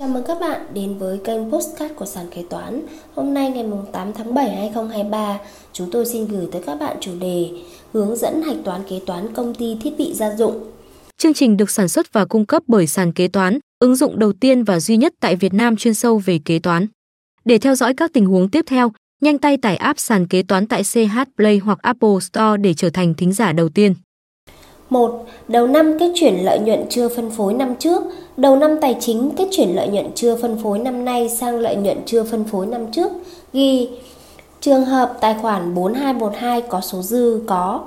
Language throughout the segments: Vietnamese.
Chào mừng các bạn đến với kênh Postcard của Sàn Kế Toán. Hôm nay ngày 8 tháng 7 2023, chúng tôi xin gửi tới các bạn chủ đề Hướng dẫn hạch toán kế toán công ty thiết bị gia dụng. Chương trình được sản xuất và cung cấp bởi Sàn Kế Toán, ứng dụng đầu tiên và duy nhất tại Việt Nam chuyên sâu về kế toán. Để theo dõi các tình huống tiếp theo, nhanh tay tải app Sàn Kế Toán tại CH Play hoặc Apple Store để trở thành thính giả đầu tiên. 1. Đầu năm kết chuyển lợi nhuận chưa phân phối năm trước. Đầu năm tài chính kết chuyển lợi nhuận chưa phân phối năm nay sang lợi nhuận chưa phân phối năm trước. Ghi Trường hợp tài khoản 4212 có số dư có,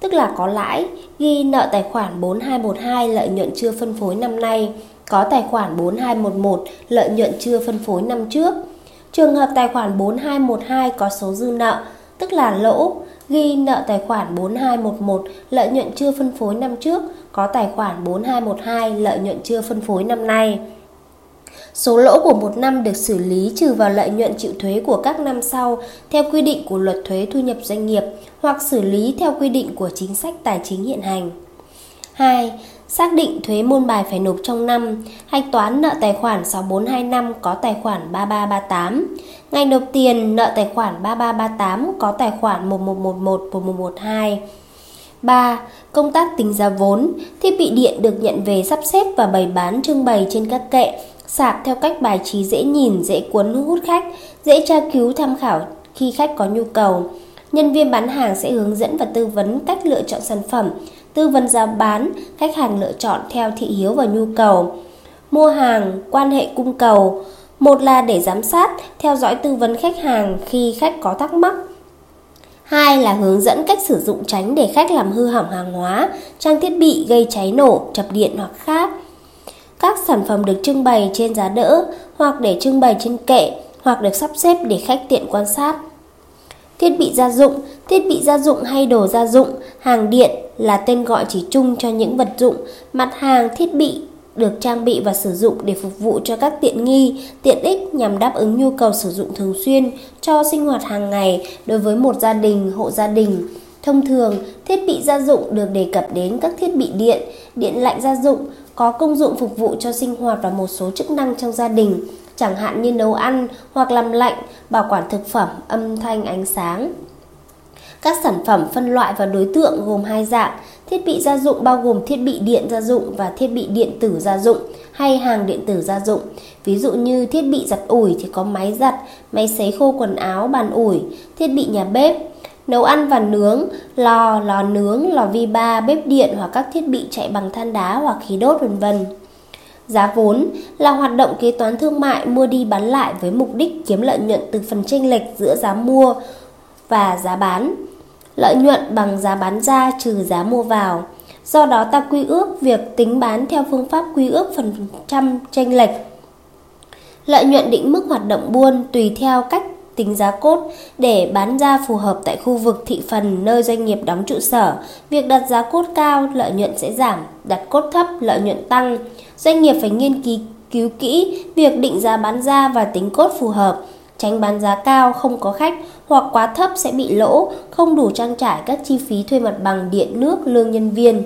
tức là có lãi, ghi nợ tài khoản 4212 lợi nhuận chưa phân phối năm nay, có tài khoản 4211 lợi nhuận chưa phân phối năm trước. Trường hợp tài khoản 4212 có số dư nợ, tức là lỗ, ghi nợ tài khoản 4211 lợi nhuận chưa phân phối năm trước, có tài khoản 4212 lợi nhuận chưa phân phối năm nay. Số lỗ của một năm được xử lý trừ vào lợi nhuận chịu thuế của các năm sau theo quy định của luật thuế thu nhập doanh nghiệp hoặc xử lý theo quy định của chính sách tài chính hiện hành. 2. Xác định thuế môn bài phải nộp trong năm, hạch toán nợ tài khoản 6425 có tài khoản 3338. Ngày nộp tiền nợ tài khoản 3338 có tài khoản 1111 1112. 3. Công tác tính giá vốn, thiết bị điện được nhận về sắp xếp và bày bán trưng bày trên các kệ, sạp theo cách bài trí dễ nhìn, dễ cuốn hút khách, dễ tra cứu tham khảo khi khách có nhu cầu. Nhân viên bán hàng sẽ hướng dẫn và tư vấn cách lựa chọn sản phẩm, tư vấn giá bán, khách hàng lựa chọn theo thị hiếu và nhu cầu. Mua hàng, quan hệ cung cầu, một là để giám sát, theo dõi tư vấn khách hàng khi khách có thắc mắc. Hai là hướng dẫn cách sử dụng tránh để khách làm hư hỏng hàng hóa, trang thiết bị gây cháy nổ, chập điện hoặc khác. Các sản phẩm được trưng bày trên giá đỡ hoặc để trưng bày trên kệ hoặc được sắp xếp để khách tiện quan sát. Thiết bị gia dụng, thiết bị gia dụng hay đồ gia dụng, hàng điện là tên gọi chỉ chung cho những vật dụng, mặt hàng thiết bị được trang bị và sử dụng để phục vụ cho các tiện nghi, tiện ích nhằm đáp ứng nhu cầu sử dụng thường xuyên cho sinh hoạt hàng ngày đối với một gia đình, hộ gia đình. Thông thường, thiết bị gia dụng được đề cập đến các thiết bị điện, điện lạnh gia dụng có công dụng phục vụ cho sinh hoạt và một số chức năng trong gia đình, chẳng hạn như nấu ăn hoặc làm lạnh, bảo quản thực phẩm, âm thanh, ánh sáng. Các sản phẩm phân loại và đối tượng gồm hai dạng, thiết bị gia dụng bao gồm thiết bị điện gia dụng và thiết bị điện tử gia dụng hay hàng điện tử gia dụng. Ví dụ như thiết bị giặt ủi thì có máy giặt, máy sấy khô quần áo, bàn ủi, thiết bị nhà bếp, nấu ăn và nướng, lò, lò nướng, lò vi ba, bếp điện hoặc các thiết bị chạy bằng than đá hoặc khí đốt vân vân. Giá vốn là hoạt động kế toán thương mại mua đi bán lại với mục đích kiếm lợi nhuận từ phần chênh lệch giữa giá mua và giá bán. Lợi nhuận bằng giá bán ra trừ giá mua vào. Do đó ta quy ước việc tính bán theo phương pháp quy ước phần trăm chênh lệch. Lợi nhuận định mức hoạt động buôn tùy theo cách tính giá cốt để bán ra phù hợp tại khu vực thị phần nơi doanh nghiệp đóng trụ sở. Việc đặt giá cốt cao, lợi nhuận sẽ giảm, đặt cốt thấp, lợi nhuận tăng. Doanh nghiệp phải nghiên cứu, cứu kỹ việc định giá bán ra và tính cốt phù hợp, tránh bán giá cao không có khách hoặc quá thấp sẽ bị lỗ, không đủ trang trải các chi phí thuê mặt bằng điện nước, lương nhân viên.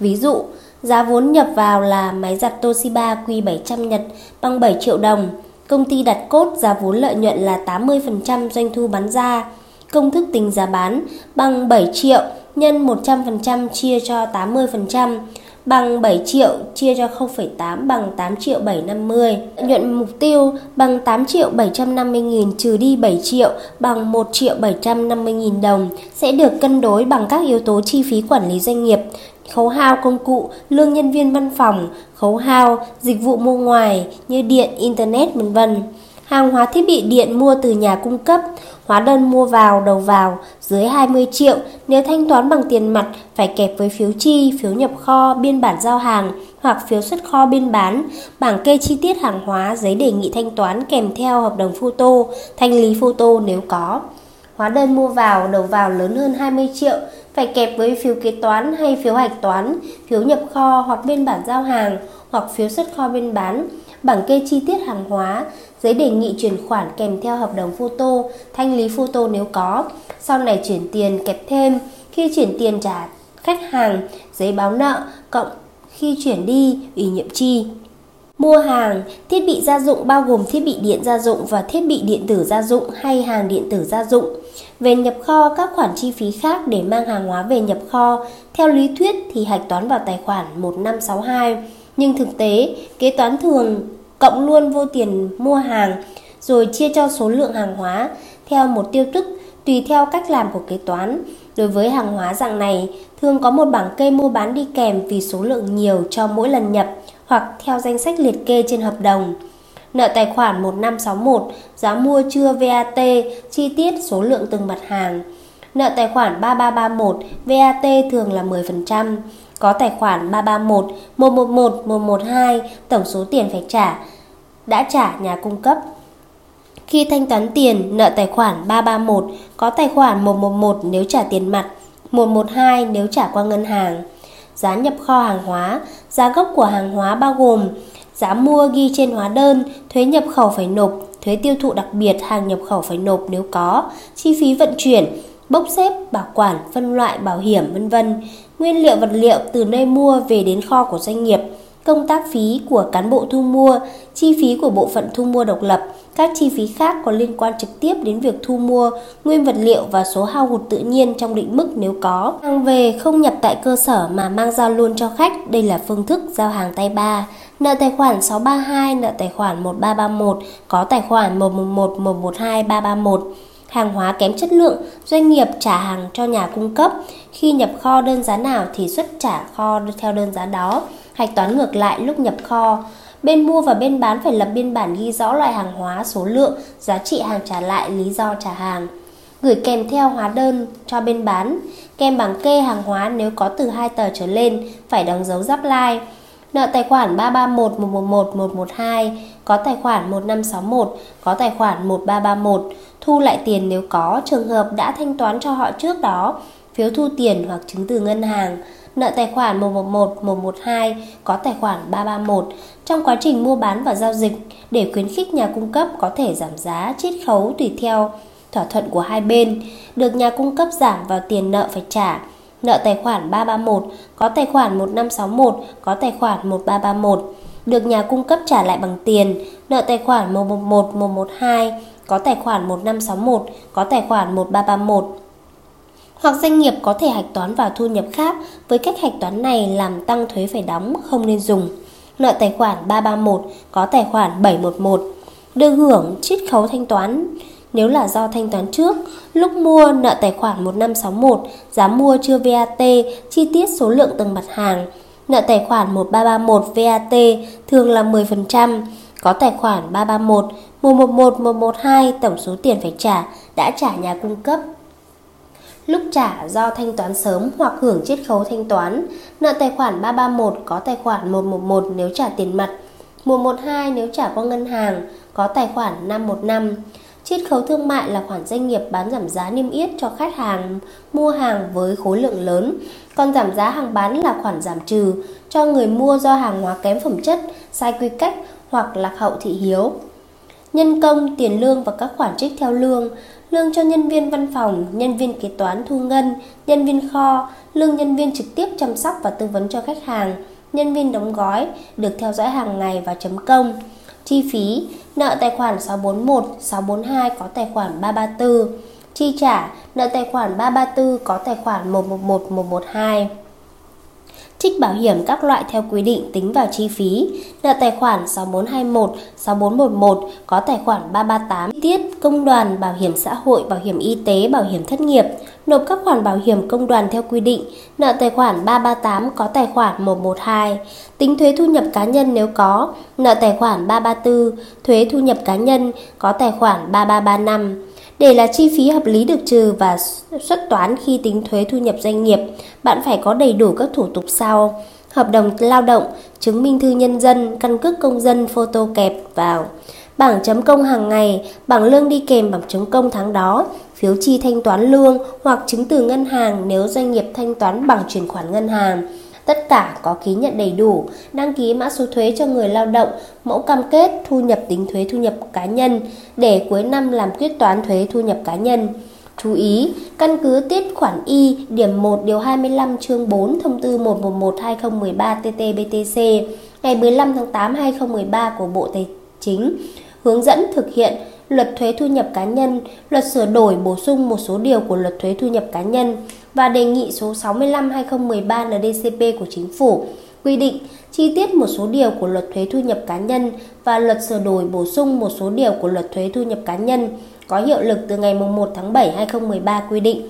Ví dụ, giá vốn nhập vào là máy giặt Toshiba Q700 Nhật bằng 7 triệu đồng, Công ty đặt cốt giá vốn lợi nhuận là 80% doanh thu bán ra. Công thức tính giá bán bằng 7 triệu nhân 100% chia cho 80% bằng 7 triệu chia cho 0,8 bằng 8 triệu 750. Lợi nhuận mục tiêu bằng 8 triệu 750 nghìn trừ đi 7 triệu bằng 1 triệu 750 nghìn đồng sẽ được cân đối bằng các yếu tố chi phí quản lý doanh nghiệp khấu hao công cụ, lương nhân viên văn phòng, khấu hao, dịch vụ mua ngoài như điện, internet vân vân. Hàng hóa thiết bị điện mua từ nhà cung cấp, hóa đơn mua vào đầu vào dưới 20 triệu, nếu thanh toán bằng tiền mặt phải kẹp với phiếu chi, phiếu nhập kho, biên bản giao hàng hoặc phiếu xuất kho biên bán, bảng kê chi tiết hàng hóa, giấy đề nghị thanh toán kèm theo hợp đồng photo, thanh lý photo nếu có. Hóa đơn mua vào đầu vào lớn hơn 20 triệu phải kẹp với phiếu kế toán hay phiếu hạch toán, phiếu nhập kho hoặc biên bản giao hàng hoặc phiếu xuất kho biên bán, bảng kê chi tiết hàng hóa, giấy đề nghị chuyển khoản kèm theo hợp đồng photo, thanh lý photo nếu có. Sau này chuyển tiền kẹp thêm, khi chuyển tiền trả khách hàng, giấy báo nợ, cộng khi chuyển đi, ủy nhiệm chi. Mua hàng, thiết bị gia dụng bao gồm thiết bị điện gia dụng và thiết bị điện tử gia dụng hay hàng điện tử gia dụng. Về nhập kho, các khoản chi phí khác để mang hàng hóa về nhập kho, theo lý thuyết thì hạch toán vào tài khoản 1562, nhưng thực tế, kế toán thường cộng luôn vô tiền mua hàng rồi chia cho số lượng hàng hóa theo một tiêu thức tùy theo cách làm của kế toán. Đối với hàng hóa dạng này, thường có một bảng kê mua bán đi kèm vì số lượng nhiều cho mỗi lần nhập hoặc theo danh sách liệt kê trên hợp đồng. Nợ tài khoản 1561, giá mua chưa VAT, chi tiết số lượng từng mặt hàng. Nợ tài khoản 3331, VAT thường là 10%. Có tài khoản 331, 111, 112, tổng số tiền phải trả, đã trả nhà cung cấp. Khi thanh toán tiền, nợ tài khoản 331, có tài khoản 111 nếu trả tiền mặt, 112 nếu trả qua ngân hàng. Giá nhập kho hàng hóa, giá gốc của hàng hóa bao gồm giá mua ghi trên hóa đơn, thuế nhập khẩu phải nộp, thuế tiêu thụ đặc biệt hàng nhập khẩu phải nộp nếu có, chi phí vận chuyển, bốc xếp, bảo quản, phân loại, bảo hiểm vân vân, nguyên liệu vật liệu từ nơi mua về đến kho của doanh nghiệp, công tác phí của cán bộ thu mua, chi phí của bộ phận thu mua độc lập, các chi phí khác có liên quan trực tiếp đến việc thu mua, nguyên vật liệu và số hao hụt tự nhiên trong định mức nếu có. Hàng về không nhập tại cơ sở mà mang giao luôn cho khách, đây là phương thức giao hàng tay ba. Nợ tài khoản 632, nợ tài khoản 1331, có tài khoản 111, 112, 331 hàng hóa kém chất lượng, doanh nghiệp trả hàng cho nhà cung cấp. Khi nhập kho đơn giá nào thì xuất trả kho theo đơn giá đó. Hạch toán ngược lại lúc nhập kho. Bên mua và bên bán phải lập biên bản ghi rõ loại hàng hóa, số lượng, giá trị hàng trả lại, lý do trả hàng. Gửi kèm theo hóa đơn cho bên bán, kèm bảng kê hàng hóa nếu có từ 2 tờ trở lên, phải đóng dấu giáp lai. Nợ tài khoản 331 111 112, có tài khoản 1561, có tài khoản 1331, thu lại tiền nếu có trường hợp đã thanh toán cho họ trước đó, phiếu thu tiền hoặc chứng từ ngân hàng. Nợ tài khoản 111, 112, có tài khoản 331 trong quá trình mua bán và giao dịch để khuyến khích nhà cung cấp có thể giảm giá chiết khấu tùy theo thỏa thuận của hai bên, được nhà cung cấp giảm vào tiền nợ phải trả. Nợ tài khoản 331, có tài khoản 1561, có tài khoản 1331, được nhà cung cấp trả lại bằng tiền. Nợ tài khoản 111, 112, có tài khoản 1561, có tài khoản 1331 hoặc doanh nghiệp có thể hạch toán vào thu nhập khác với cách hạch toán này làm tăng thuế phải đóng không nên dùng. Nợ tài khoản 331 có tài khoản 711 được hưởng chiết khấu thanh toán nếu là do thanh toán trước, lúc mua nợ tài khoản 1561, giá mua chưa VAT, chi tiết số lượng từng mặt hàng. Nợ tài khoản 1331 VAT thường là 10%, có tài khoản 331, 111, 112 tổng số tiền phải trả đã trả nhà cung cấp lúc trả do thanh toán sớm hoặc hưởng chiết khấu thanh toán, nợ tài khoản 331 có tài khoản 111 nếu trả tiền mặt, 112 nếu trả qua ngân hàng, có tài khoản 515. Chiết khấu thương mại là khoản doanh nghiệp bán giảm giá niêm yết cho khách hàng mua hàng với khối lượng lớn, còn giảm giá hàng bán là khoản giảm trừ cho người mua do hàng hóa kém phẩm chất, sai quy cách hoặc lạc hậu thị hiếu. Nhân công, tiền lương và các khoản trích theo lương lương cho nhân viên văn phòng, nhân viên kế toán thu ngân, nhân viên kho, lương nhân viên trực tiếp chăm sóc và tư vấn cho khách hàng, nhân viên đóng gói được theo dõi hàng ngày và chấm công. Chi phí, nợ tài khoản 641, 642 có tài khoản 334. Chi trả, nợ tài khoản 334 có tài khoản 111, 112 trích bảo hiểm các loại theo quy định tính vào chi phí, nợ tài khoản 6421, 6411 có tài khoản 338, tiết công đoàn, bảo hiểm xã hội, bảo hiểm y tế, bảo hiểm thất nghiệp, nộp các khoản bảo hiểm công đoàn theo quy định, nợ tài khoản 338 có tài khoản 112, tính thuế thu nhập cá nhân nếu có, nợ tài khoản 334, thuế thu nhập cá nhân có tài khoản 3335 để là chi phí hợp lý được trừ và xuất toán khi tính thuế thu nhập doanh nghiệp, bạn phải có đầy đủ các thủ tục sau. Hợp đồng lao động, chứng minh thư nhân dân, căn cước công dân photo kẹp vào. Bảng chấm công hàng ngày, bảng lương đi kèm bảng chấm công tháng đó, phiếu chi thanh toán lương hoặc chứng từ ngân hàng nếu doanh nghiệp thanh toán bằng chuyển khoản ngân hàng Tất cả có ký nhận đầy đủ, đăng ký mã số thuế cho người lao động, mẫu cam kết thu nhập tính thuế thu nhập cá nhân để cuối năm làm quyết toán thuế thu nhập cá nhân. Chú ý, căn cứ tiết khoản Y điểm 1 điều 25 chương 4 thông tư 111/2013 TT-BTC ngày 15 tháng 8 2013 của Bộ Tài chính hướng dẫn thực hiện Luật thuế thu nhập cá nhân, luật sửa đổi bổ sung một số điều của Luật thuế thu nhập cá nhân và đề nghị số 65/2013 NDCP của Chính phủ quy định chi tiết một số điều của Luật thuế thu nhập cá nhân và Luật sửa đổi bổ sung một số điều của Luật thuế thu nhập cá nhân có hiệu lực từ ngày 1 tháng 7 2013 quy định.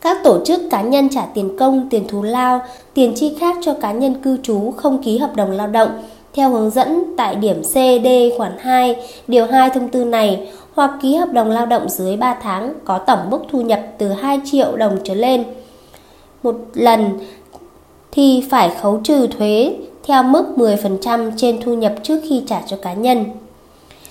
Các tổ chức cá nhân trả tiền công, tiền thù lao, tiền chi khác cho cá nhân cư trú không ký hợp đồng lao động theo hướng dẫn tại điểm C, D khoản 2, điều 2 thông tư này hoặc ký hợp đồng lao động dưới 3 tháng có tổng mức thu nhập từ 2 triệu đồng trở lên một lần thì phải khấu trừ thuế theo mức 10% trên thu nhập trước khi trả cho cá nhân.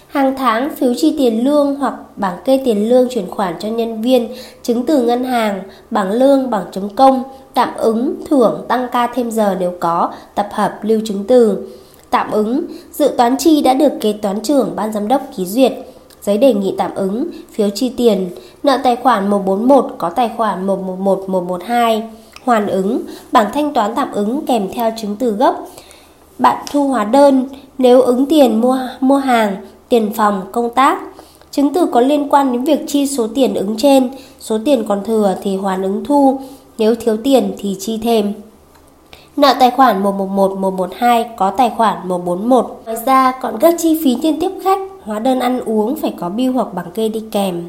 Hàng tháng phiếu chi tiền lương hoặc bảng kê tiền lương chuyển khoản cho nhân viên, chứng từ ngân hàng, bảng lương, bảng chấm công, tạm ứng, thưởng, tăng ca thêm giờ nếu có, tập hợp lưu chứng từ. Tạm ứng, dự toán chi đã được kế toán trưởng ban giám đốc ký duyệt. Giấy đề nghị tạm ứng, phiếu chi tiền, nợ tài khoản 141 có tài khoản 111 112, hoàn ứng, bảng thanh toán tạm ứng kèm theo chứng từ gốc. Bạn thu hóa đơn nếu ứng tiền mua mua hàng, tiền phòng, công tác. Chứng từ có liên quan đến việc chi số tiền ứng trên, số tiền còn thừa thì hoàn ứng thu, nếu thiếu tiền thì chi thêm. Nợ tài khoản 111, 112 có tài khoản 141. Ngoài ra còn các chi phí liên tiếp khách, hóa đơn ăn uống phải có bill hoặc bảng kê đi kèm.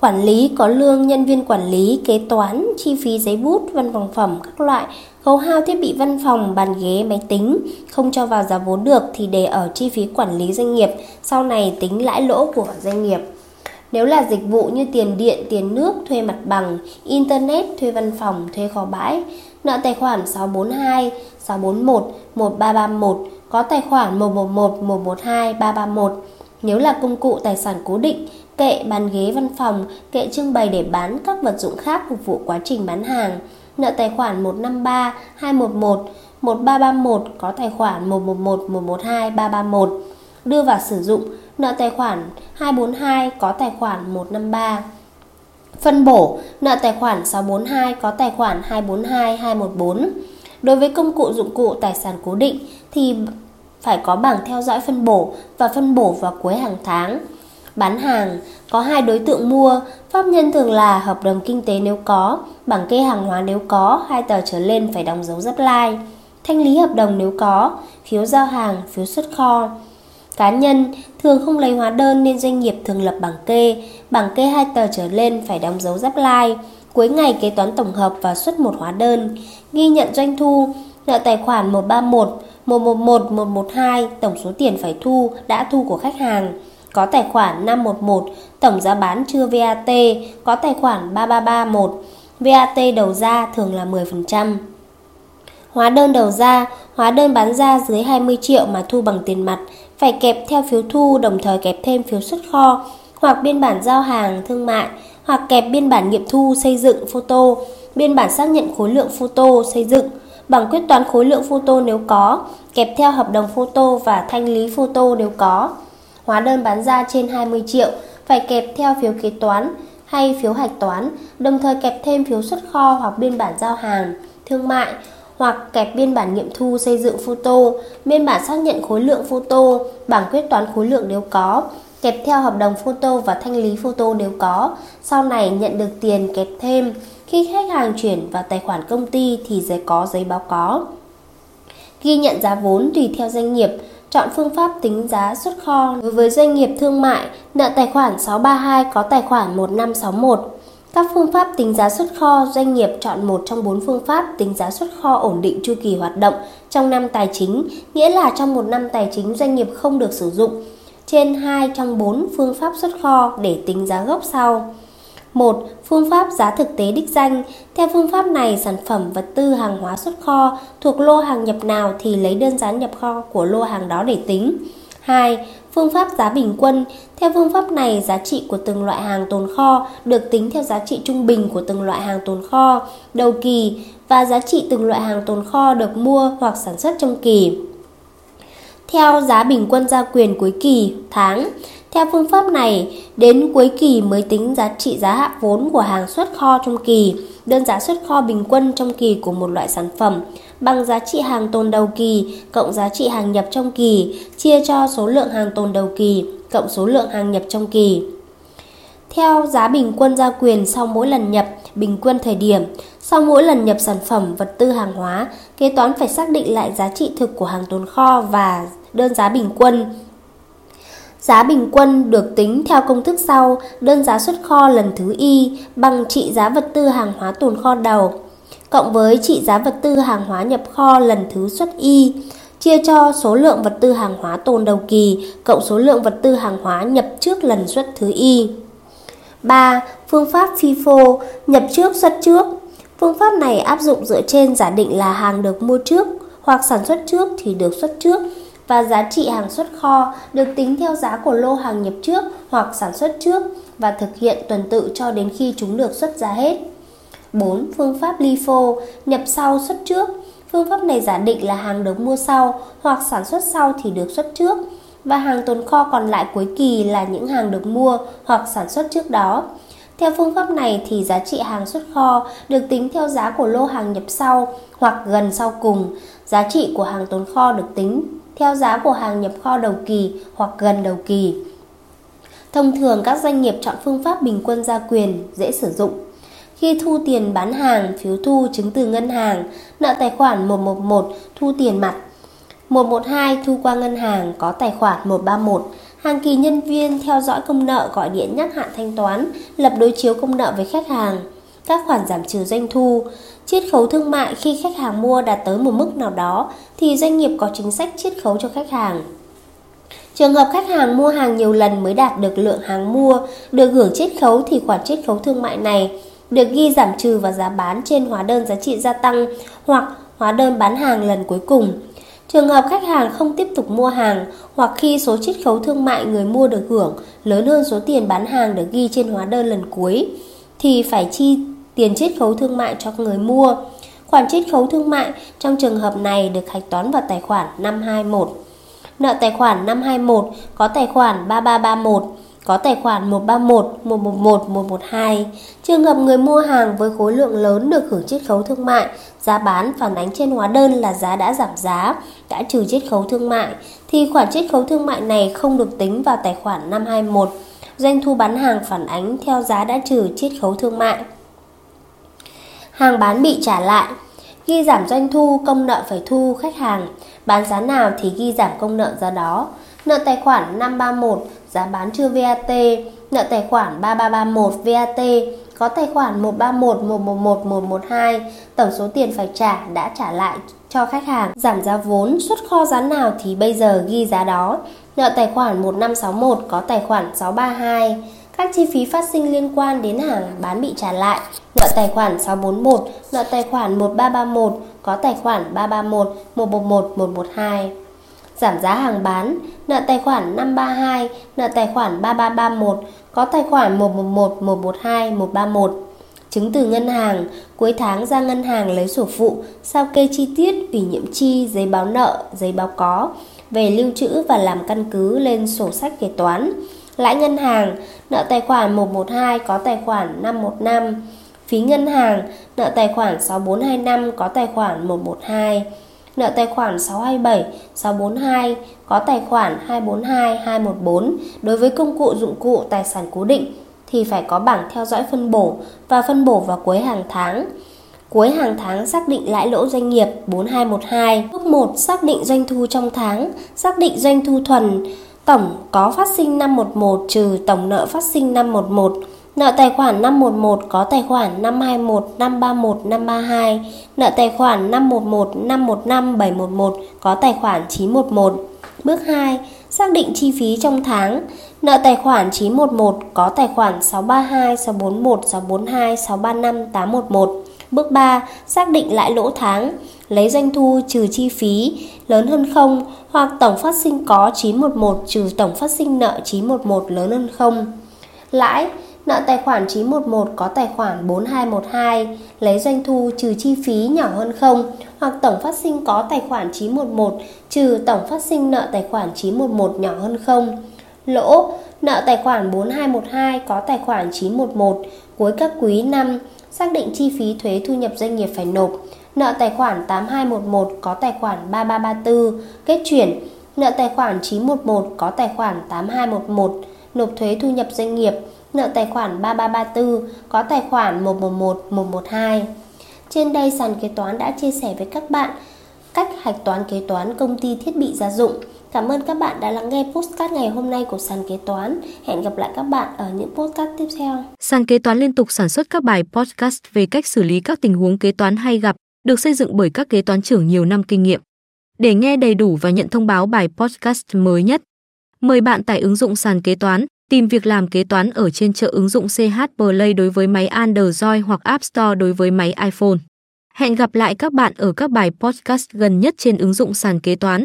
Quản lý có lương nhân viên quản lý, kế toán, chi phí giấy bút, văn phòng phẩm các loại, khấu hao thiết bị văn phòng, bàn ghế, máy tính, không cho vào giá vốn được thì để ở chi phí quản lý doanh nghiệp, sau này tính lãi lỗ của doanh nghiệp. Nếu là dịch vụ như tiền điện, tiền nước, thuê mặt bằng, internet, thuê văn phòng, thuê kho bãi, nợ tài khoản 642, 641, 1331, có tài khoản 111, 112, 331. Nếu là công cụ tài sản cố định, kệ, bàn ghế văn phòng, kệ trưng bày để bán các vật dụng khác phục vụ quá trình bán hàng, nợ tài khoản 153, 211, 1331 có tài khoản 111, 112, 331 đưa vào sử dụng, nợ tài khoản 242 có tài khoản 153. Phân bổ, nợ tài khoản 642 có tài khoản 242, 214. Đối với công cụ dụng cụ tài sản cố định thì phải có bảng theo dõi phân bổ và phân bổ vào cuối hàng tháng. Bán hàng có hai đối tượng mua, pháp nhân thường là hợp đồng kinh tế nếu có, bảng kê hàng hóa nếu có, hai tờ trở lên phải đóng dấu dấp lai. Thanh lý hợp đồng nếu có, phiếu giao hàng, phiếu xuất kho. Cá nhân thường không lấy hóa đơn nên doanh nghiệp thường lập bảng kê, bảng kê hai tờ trở lên phải đóng dấu giáp lai. Cuối ngày kế toán tổng hợp và xuất một hóa đơn, ghi nhận doanh thu, nợ tài khoản 131, 111, 112, tổng số tiền phải thu, đã thu của khách hàng. Có tài khoản 511, tổng giá bán chưa VAT, có tài khoản 3331, VAT đầu ra thường là 10%. Hóa đơn đầu ra, hóa đơn bán ra dưới 20 triệu mà thu bằng tiền mặt, phải kẹp theo phiếu thu đồng thời kẹp thêm phiếu xuất kho hoặc biên bản giao hàng thương mại hoặc kẹp biên bản nghiệm thu xây dựng photo, biên bản xác nhận khối lượng photo xây dựng, bằng quyết toán khối lượng photo nếu có, kẹp theo hợp đồng photo và thanh lý photo nếu có. Hóa đơn bán ra trên 20 triệu phải kẹp theo phiếu kế toán hay phiếu hạch toán, đồng thời kẹp thêm phiếu xuất kho hoặc biên bản giao hàng, thương mại hoặc kẹp biên bản nghiệm thu xây dựng photo, biên bản xác nhận khối lượng photo, bảng quyết toán khối lượng nếu có, kẹp theo hợp đồng photo và thanh lý photo nếu có. Sau này nhận được tiền kẹp thêm. Khi khách hàng chuyển vào tài khoản công ty thì giấy có giấy báo có. Ghi nhận giá vốn tùy theo doanh nghiệp, chọn phương pháp tính giá xuất kho. Đối với doanh nghiệp thương mại, nợ tài khoản 632 có tài khoản 1561. Các phương pháp tính giá xuất kho, doanh nghiệp chọn một trong bốn phương pháp tính giá xuất kho ổn định chu kỳ hoạt động trong năm tài chính, nghĩa là trong một năm tài chính doanh nghiệp không được sử dụng trên 2 trong 4 phương pháp xuất kho để tính giá gốc sau. 1. Phương pháp giá thực tế đích danh. Theo phương pháp này, sản phẩm vật tư hàng hóa xuất kho thuộc lô hàng nhập nào thì lấy đơn giá nhập kho của lô hàng đó để tính. 2. Phương pháp giá bình quân. Theo phương pháp này, giá trị của từng loại hàng tồn kho được tính theo giá trị trung bình của từng loại hàng tồn kho đầu kỳ và giá trị từng loại hàng tồn kho được mua hoặc sản xuất trong kỳ. Theo giá bình quân gia quyền cuối kỳ, tháng. Theo phương pháp này, đến cuối kỳ mới tính giá trị giá hạ vốn của hàng xuất kho trong kỳ, đơn giá xuất kho bình quân trong kỳ của một loại sản phẩm bằng giá trị hàng tồn đầu kỳ cộng giá trị hàng nhập trong kỳ chia cho số lượng hàng tồn đầu kỳ cộng số lượng hàng nhập trong kỳ. Theo giá bình quân giao quyền sau mỗi lần nhập, bình quân thời điểm, sau mỗi lần nhập sản phẩm, vật tư hàng hóa, kế toán phải xác định lại giá trị thực của hàng tồn kho và đơn giá bình quân. Giá bình quân được tính theo công thức sau, đơn giá xuất kho lần thứ y bằng trị giá vật tư hàng hóa tồn kho đầu, cộng với trị giá vật tư hàng hóa nhập kho lần thứ xuất y, chia cho số lượng vật tư hàng hóa tồn đầu kỳ cộng số lượng vật tư hàng hóa nhập trước lần xuất thứ y. 3. Phương pháp FIFO nhập trước xuất trước. Phương pháp này áp dụng dựa trên giả định là hàng được mua trước hoặc sản xuất trước thì được xuất trước và giá trị hàng xuất kho được tính theo giá của lô hàng nhập trước hoặc sản xuất trước và thực hiện tuần tự cho đến khi chúng được xuất ra hết. 4. Phương pháp LIFO, nhập sau, xuất trước. Phương pháp này giả định là hàng được mua sau hoặc sản xuất sau thì được xuất trước và hàng tồn kho còn lại cuối kỳ là những hàng được mua hoặc sản xuất trước đó. Theo phương pháp này thì giá trị hàng xuất kho được tính theo giá của lô hàng nhập sau hoặc gần sau cùng. Giá trị của hàng tồn kho được tính theo giá của hàng nhập kho đầu kỳ hoặc gần đầu kỳ. Thông thường các doanh nghiệp chọn phương pháp bình quân gia quyền dễ sử dụng. Khi thu tiền bán hàng, phiếu thu chứng từ ngân hàng, nợ tài khoản 111 thu tiền mặt 112 thu qua ngân hàng có tài khoản 131 Hàng kỳ nhân viên theo dõi công nợ gọi điện nhắc hạn thanh toán, lập đối chiếu công nợ với khách hàng. Các khoản giảm trừ doanh thu, chiết khấu thương mại khi khách hàng mua đạt tới một mức nào đó thì doanh nghiệp có chính sách chiết khấu cho khách hàng. Trường hợp khách hàng mua hàng nhiều lần mới đạt được lượng hàng mua, được hưởng chiết khấu thì khoản chiết khấu thương mại này được ghi giảm trừ vào giá bán trên hóa đơn giá trị gia tăng hoặc hóa đơn bán hàng lần cuối cùng. Trường hợp khách hàng không tiếp tục mua hàng hoặc khi số chiết khấu thương mại người mua được hưởng lớn hơn số tiền bán hàng được ghi trên hóa đơn lần cuối thì phải chi tiền chiết khấu thương mại cho người mua. Khoản chiết khấu thương mại trong trường hợp này được hạch toán vào tài khoản 521. Nợ tài khoản 521 có tài khoản 3331 có tài khoản 131, 111, 112. Trường hợp người mua hàng với khối lượng lớn được hưởng chiết khấu thương mại, giá bán phản ánh trên hóa đơn là giá đã giảm giá, đã trừ chiết khấu thương mại, thì khoản chiết khấu thương mại này không được tính vào tài khoản 521. Doanh thu bán hàng phản ánh theo giá đã trừ chiết khấu thương mại. Hàng bán bị trả lại Ghi giảm doanh thu, công nợ phải thu khách hàng. Bán giá nào thì ghi giảm công nợ giá đó. Nợ tài khoản 531 giá bán chưa VAT, nợ tài khoản 3331 VAT, có tài khoản 131, 111, 112, tổng số tiền phải trả đã trả lại cho khách hàng. Giảm giá vốn, xuất kho giá nào thì bây giờ ghi giá đó. Nợ tài khoản 1561 có tài khoản 632. Các chi phí phát sinh liên quan đến hàng bán bị trả lại. Nợ tài khoản 641, nợ tài khoản 1331 có tài khoản 331, 111, 112 giảm giá hàng bán, nợ tài khoản 532, nợ tài khoản 3331, có tài khoản 111, 112, 131. Chứng từ ngân hàng, cuối tháng ra ngân hàng lấy sổ phụ, sao kê chi tiết, ủy nhiệm chi, giấy báo nợ, giấy báo có, về lưu trữ và làm căn cứ lên sổ sách kế toán. Lãi ngân hàng, nợ tài khoản 112 có tài khoản 515, phí ngân hàng, nợ tài khoản 6425 có tài khoản 112 nợ tài khoản 627, 642, có tài khoản 242, 214 đối với công cụ dụng cụ tài sản cố định thì phải có bảng theo dõi phân bổ và phân bổ vào cuối hàng tháng. Cuối hàng tháng xác định lãi lỗ doanh nghiệp 4212. Bước 1 xác định doanh thu trong tháng, xác định doanh thu thuần, tổng có phát sinh 511 trừ tổng nợ phát sinh 511 Nợ tài khoản 511 có tài khoản 521, 531, 532. Nợ tài khoản 511, 515, 711 có tài khoản 911. Bước 2. Xác định chi phí trong tháng. Nợ tài khoản 911 có tài khoản 632, 641, 642, 635, 811. Bước 3. Xác định lãi lỗ tháng. Lấy doanh thu trừ chi phí, lớn hơn 0 hoặc tổng phát sinh có 911 trừ tổng phát sinh nợ 911 lớn hơn 0. Lãi, Nợ tài khoản 911 có tài khoản 4212 lấy doanh thu trừ chi phí nhỏ hơn 0 hoặc tổng phát sinh có tài khoản 911 trừ tổng phát sinh nợ tài khoản 911 nhỏ hơn 0. Lỗ, nợ tài khoản 4212 có tài khoản 911 cuối các quý năm xác định chi phí thuế thu nhập doanh nghiệp phải nộp. nợ tài khoản 8211 có tài khoản 3334, kết chuyển, nợ tài khoản 911 có tài khoản 8211, nộp thuế thu nhập doanh nghiệp, nợ tài khoản 3334 có tài khoản 111 112. Trên đây sàn kế toán đã chia sẻ với các bạn cách hạch toán kế toán công ty thiết bị gia dụng. Cảm ơn các bạn đã lắng nghe postcard ngày hôm nay của sàn kế toán. Hẹn gặp lại các bạn ở những postcard tiếp theo. Sàn kế toán liên tục sản xuất các bài podcast về cách xử lý các tình huống kế toán hay gặp, được xây dựng bởi các kế toán trưởng nhiều năm kinh nghiệm. Để nghe đầy đủ và nhận thông báo bài podcast mới nhất, mời bạn tải ứng dụng sàn kế toán, tìm việc làm kế toán ở trên chợ ứng dụng CH Play đối với máy Android hoặc App Store đối với máy iPhone. Hẹn gặp lại các bạn ở các bài podcast gần nhất trên ứng dụng sàn kế toán,